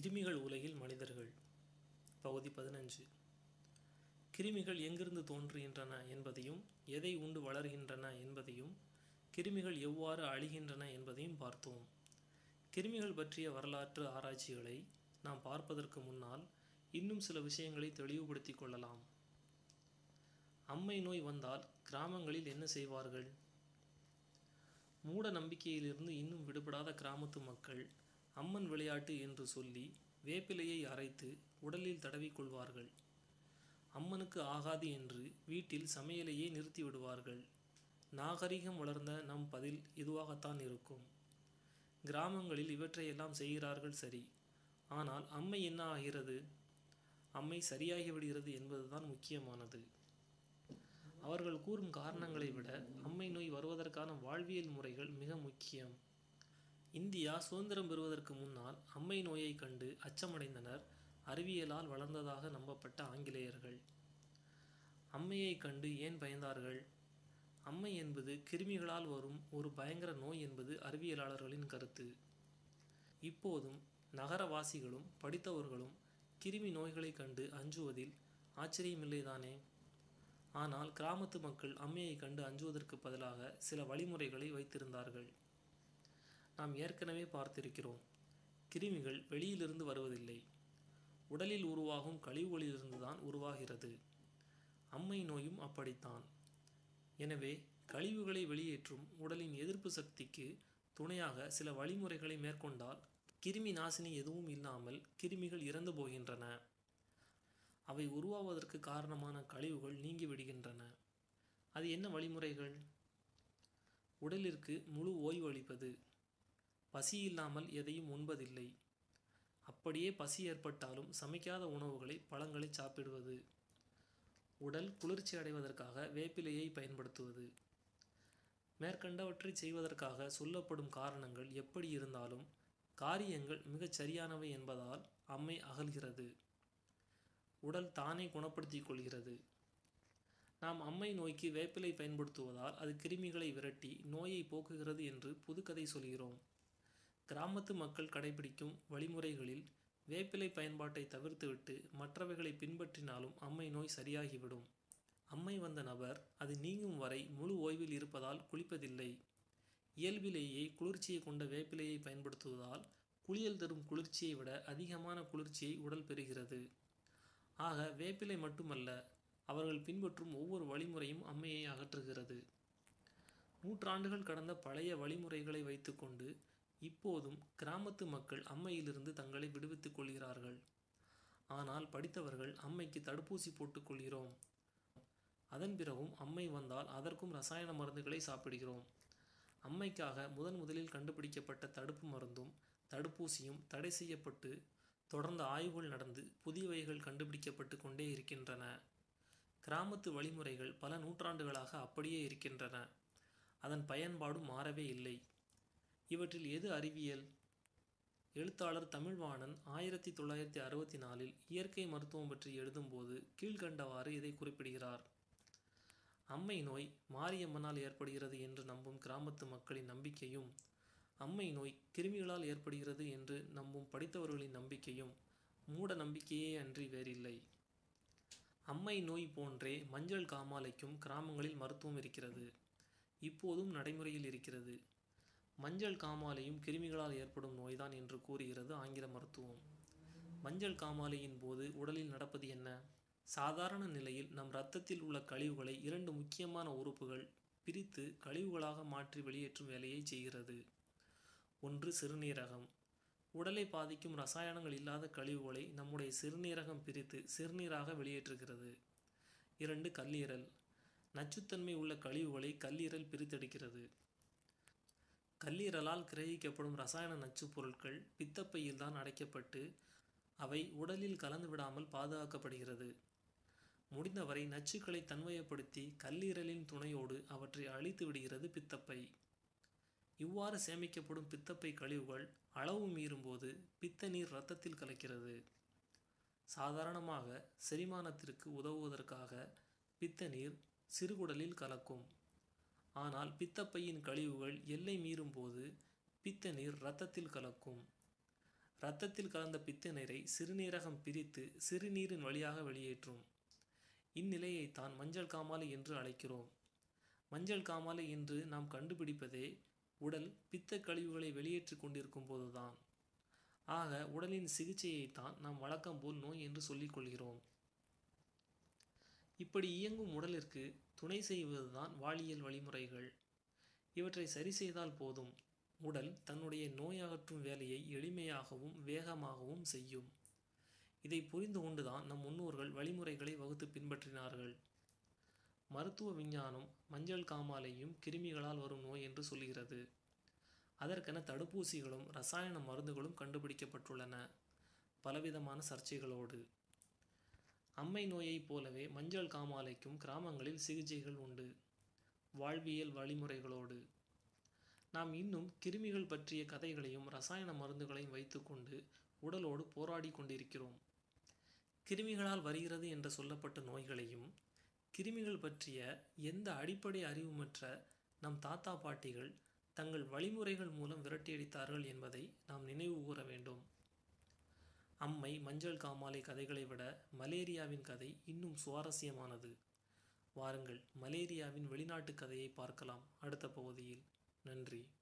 கிருமிகள் உலகில் மனிதர்கள். பகுதி பதினஞ்சு. கிருமிகள் எங்கிருந்து தோன்றுகின்றன என்பதையும் எதை உண்டு வளர்கின்றன என்பதையும் கிருமிகள் எவ்வாறு அழிகின்றன என்பதையும் பார்த்தோம். கிருமிகள் பற்றிய வரலாற்று ஆராய்ச்சிகளை நாம் பார்ப்பதற்கு முன்னால் இன்னும் சில விஷயங்களை தெளிவுபடுத்திக் கொள்ளலாம். அம்மை நோய் வந்தால் கிராமங்களில் என்ன செய்வார்கள்? மூட நம்பிக்கையிலிருந்து இன்னும் விடுபடாத கிராமத்து மக்கள் அம்மன் விளையாட்டு என்று சொல்லி வேப்பிலையை அரைத்து உடலில் தடவிக்கொள்வார்கள் அம்மனுக்கு ஆகாது என்று வீட்டில் சமையலையே நிறுத்தி விடுவார்கள். நாகரிகம் வளர்ந்த நம் பதில் இதுவாகத்தான் இருக்கும். கிராமங்களில் இவற்றையெல்லாம் செய்கிறார்கள் சரி. ஆனால் அம்மை என்ன ஆகிறது? அம்மை சரியாகி விடுகிறது என்பதுதான் முக்கியமானது. அவர்கள் கூறும் காரணங்களை விட அம்மை நோய் வருவதற்கான வாழ்வியல் முறைகள் மிக முக்கியம். இந்தியா சுதந்திரம் பெறுவதற்கு முன்னால் அம்மை நோயை கண்டு அச்சமடைந்தனர். அறிவியலால் வளர்ந்ததாக நம்பப்பட்ட ஆங்கிலேயர்கள். அம்மையை கண்டு ஏன் பயந்தார்கள்? அம்மை என்பது கிருமிகளால் வரும் ஒரு பயங்கர நோய் என்பது அறிவியலாளர்களின் கருத்து. இப்போதும் நகரவாசிகளும் படித்தவர்களும் கிருமி நோய்களை கண்டு அஞ்சுவதில் ஆச்சரியமில்லைதானே? ஆனால் கிராமத்து மக்கள் அம்மையை கண்டு அஞ்சுவதற்கு பதிலாக சில வழிமுறைகளை வைத்திருந்தார்கள். நாம் ஏற்கனவே பார்த்திருக்கிறோம். கிருமிகள் வெளியிலிருந்து வருவதில்லை. உடலில் உருவாகும் கழிவுகளிலிருந்து தான் உருவாகிறது. அம்மை நோயும் அப்படித்தான். எனவே கழிவுகளை வெளியேற்றும் உடலின் எதிர்ப்பு சக்திக்கு துணையாக சில வழிமுறைகளை மேற்கொண்டால் கிருமி நாசினி எதுவும் இல்லாமல் கிருமிகள் இறந்து போகின்றன. அவை உருவாவதற்கு காரணமான கழிவுகள் நீங்கி விடுகின்றன. அது என்ன வழிமுறைகள்? உடலிற்கு முழு ஓய்வு அளிப்பது. பசி இல்லாமல் எதையும் உண்பதில்லை. அப்படியே பசி ஏற்பட்டாலும் சமைக்காத உணவுகளை பழங்களை சாப்பிடுவது. உடல் குளிர்ச்சி அடைவதற்காக வேப்பிலையை பயன்படுத்துவது. மேற்கண்டவற்றை செய்வதற்காக சொல்லப்படும் காரணங்கள் எப்படி இருந்தாலும் காரியங்கள் மிகச் சரியானவை என்பதால் அம்மை அகல்கிறது. உடல் தானே குணப்படுத்திக் கொள்கிறது. நாம் அம்மை நோய்க்கு வேப்பிலை பயன்படுத்துவதால் அது கிருமிகளை விரட்டி நோயை போக்குகிறது என்று புதுக்கதை சொல்கிறோம். கிராமத்து மக்கள் கடைபிடிக்கும் வழிமுறைகளில் வேப்பிலை பயன்பாட்டை தவிர்த்துவிட்டு மற்றவைகளை பின்பற்றினாலும் அம்மை நோய் சரியாகிவிடும். அம்மை வந்த நபர் அது நீங்கும் வரை முழு ஓய்வில் இருப்பதால் குளிப்பதில்லை. இயல்பிலேயே குளிர்ச்சியை கொண்ட வேப்பிலையை பயன்படுத்துவதால் குளியல் தரும் குளிர்ச்சியை விட அதிகமான குளிர்ச்சியை உடல் பெறுகிறது. ஆக வேப்பிலை மட்டுமல்ல அவர்கள் பின்பற்றும் ஒவ்வொரு வழிமுறையும் அம்மையை அகற்றுகிறது. நூற்றாண்டுகள் கடந்த பழைய வழிமுறைகளை வைத்துக்கொண்டு இப்போதும் கிராமத்து மக்கள் அம்மையிலிருந்து தங்களை விடுவித்துக் கொள்கிறார்கள். ஆனால் படித்தவர்கள் அம்மைக்கு தடுப்பூசி போட்டுக்கொள்கிறோம் அதன் பிறகும் அம்மை வந்தால் அதற்கும் ரசாயன மருந்துகளை சாப்பிடுகிறோம். அம்மைக்காக முதன் முதலில் கண்டுபிடிக்கப்பட்ட தடுப்பு மருந்தும் தடுப்பூசியும் தடை செய்யப்பட்டு தொடர்ந்து ஆய்வுகள் நடந்து புதியவைகள் கண்டுபிடிக்கப்பட்டு கொண்டே இருக்கின்றன. கிராமத்து வழிமுறைகள் பல நூற்றாண்டுகளாக அப்படியே இருக்கின்றன. அதன் பயன்பாடும் மாறவே இல்லை. இவற்றில் எது அறிவியல்? எழுத்தாளர் தமிழ்வாணன் ஆயிரத்தி தொள்ளாயிரத்தி அறுபத்தி நாலில் இயற்கை மருத்துவம் பற்றி எழுதும்போது கீழ்கண்டவாறு இதை குறிப்பிடுகிறார். அம்மை நோய் மாரியம்மனால் ஏற்படுகிறது என்று நம்பும் கிராமத்து மக்களின் நம்பிக்கையும் அம்மை நோய் கிருமிகளால் ஏற்படுகிறது என்று நம்பும் படித்தவர்களின் நம்பிக்கையும் மூட நம்பிக்கையே அன்றி வேறில்லை. அம்மை நோய் போன்றே மஞ்சள் காமாலைக்கும் கிராமங்களில் மருத்துவம் இருக்கிறது. இப்போதும் நடைமுறையில் இருக்கிறது. மஞ்சள் காமாலையும் கிருமிகளால் ஏற்படும் நோய்தான் என்று கூறுகிறது ஆங்கில மருத்துவம். மஞ்சள் காமாலையின் போது உடலில் நடப்பது என்ன? சாதாரண நிலையில் நம் இரத்தத்தில் உள்ள கழிவுகளை இரண்டு முக்கியமான உறுப்புகள் பிரித்து கழிவுகளாக மாற்றி வெளியேற்றும் வேலையை செய்கிறது. ஒன்று சிறுநீரகம். உடலை பாதிக்கும் ரசாயனங்கள் இல்லாத கழிவுகளை நம்முடைய சிறுநீரகம் பிரித்து சிறுநீராக வெளியேற்றுகிறது. இரண்டு கல்லீரல். நச்சுத்தன்மை உள்ள கழிவுகளை கல்லீரல் பிரித்தெடுக்கிறது. கல்லீரலால் கிரகிக்கப்படும் ரசாயன நச்சுப் பொருட்கள் பித்தப்பையில் தான் அடைக்கப்பட்டு அவை உடலில் கலந்து விடாமல் பாதுகாக்கப்படுகிறது. முடிந்தவரை நச்சுக்களை தன்வயப்படுத்தி கல்லீரலின் துணையோடு அவற்றை அழித்து விடுகிறது பித்தப்பை. இவ்வாறு சேமிக்கப்படும் பித்தப்பை கழிவுகள் அளவு மீறும்போது பித்த நீர் இரத்தத்தில் கலக்கிறது. சாதாரணமாக செரிமானத்திற்கு உதவுவதற்காக பித்த நீர் சிறுகுடலில் கலக்கும். ஆனால் பித்தப்பையின் கழிவுகள் எல்லை மீறும்போது பித்த நீர் இரத்தத்தில் கலக்கும். இரத்தத்தில் கலந்த பித்த நீரை சிறுநீரகம் பிரித்து சிறுநீரின் வழியாக வெளியேற்றும். இந்நிலையைத்தான் மஞ்சள் காமாலை என்று அழைக்கிறோம். மஞ்சள் காமாலை என்று நாம் கண்டுபிடிப்பதே உடல் பித்த கழிவுகளை வெளியேற்றி கொண்டிருக்கும் போதுதான். ஆக உடலின் சிகிச்சையைத்தான் நாம் வழக்கம் போல் நோய் என்று சொல்லிக் கொள்கிறோம். இப்படி இயங்கும் உடலிற்கு துணை செய்வதுதான் வாழியல் வழிமுறைகள். இவற்றை சரி செய்தால் போதும். உடல் தன்னுடைய நோய் அகற்றும் வேலையை எளிமையாகவும் வேகமாகவும் செய்யும். இதை புரிந்து கொண்டுதான் நம் முன்னோர்கள் வழிமுறைகளை வகுத்து பின்பற்றினார்கள். மருத்துவ விஞ்ஞானம் மஞ்சள் காமாலையும் கிருமிகளால் வரும் நோய் என்று சொல்கிறது. அதற்கென தடுப்பூசிகளும் ரசாயன மருந்துகளும் கண்டுபிடிக்கப்பட்டுள்ளன. பலவிதமான சர்ச்சைகளோடு. அம்மை நோயைப் போலவே மஞ்சள் காமாலைக்கும் கிராமங்களில் சிகிச்சைகள் உண்டு. வாழ்வியல் வழிமுறைகளோடு. நாம் இன்னும் கிருமிகள் பற்றிய கதைகளையும் ரசாயன மருந்துகளையும் வைத்துக்கொண்டு உடலோடு போராடி கொண்டிருக்கிறோம். கிருமிகளால் வருகிறது என்று சொல்லப்பட்ட நோய்களையும் கிருமிகள் பற்றிய எந்த அடிப்படை அறிவுமற்ற நம் தாத்தா பாட்டிகள் தங்கள் வழிமுறைகள் மூலம் விரட்டியடித்தார்கள் என்பதை நாம் நினைவு கூற வேண்டும். அம்மை மஞ்சள் காமாலை கதைகளை விட மலேரியாவின் கதை இன்னும் சுவாரஸ்யமானது. வாருங்கள் மலேரியாவின் வெளிநாட்டு கதையை பார்க்கலாம் அடுத்த பகுதியில். நன்றி.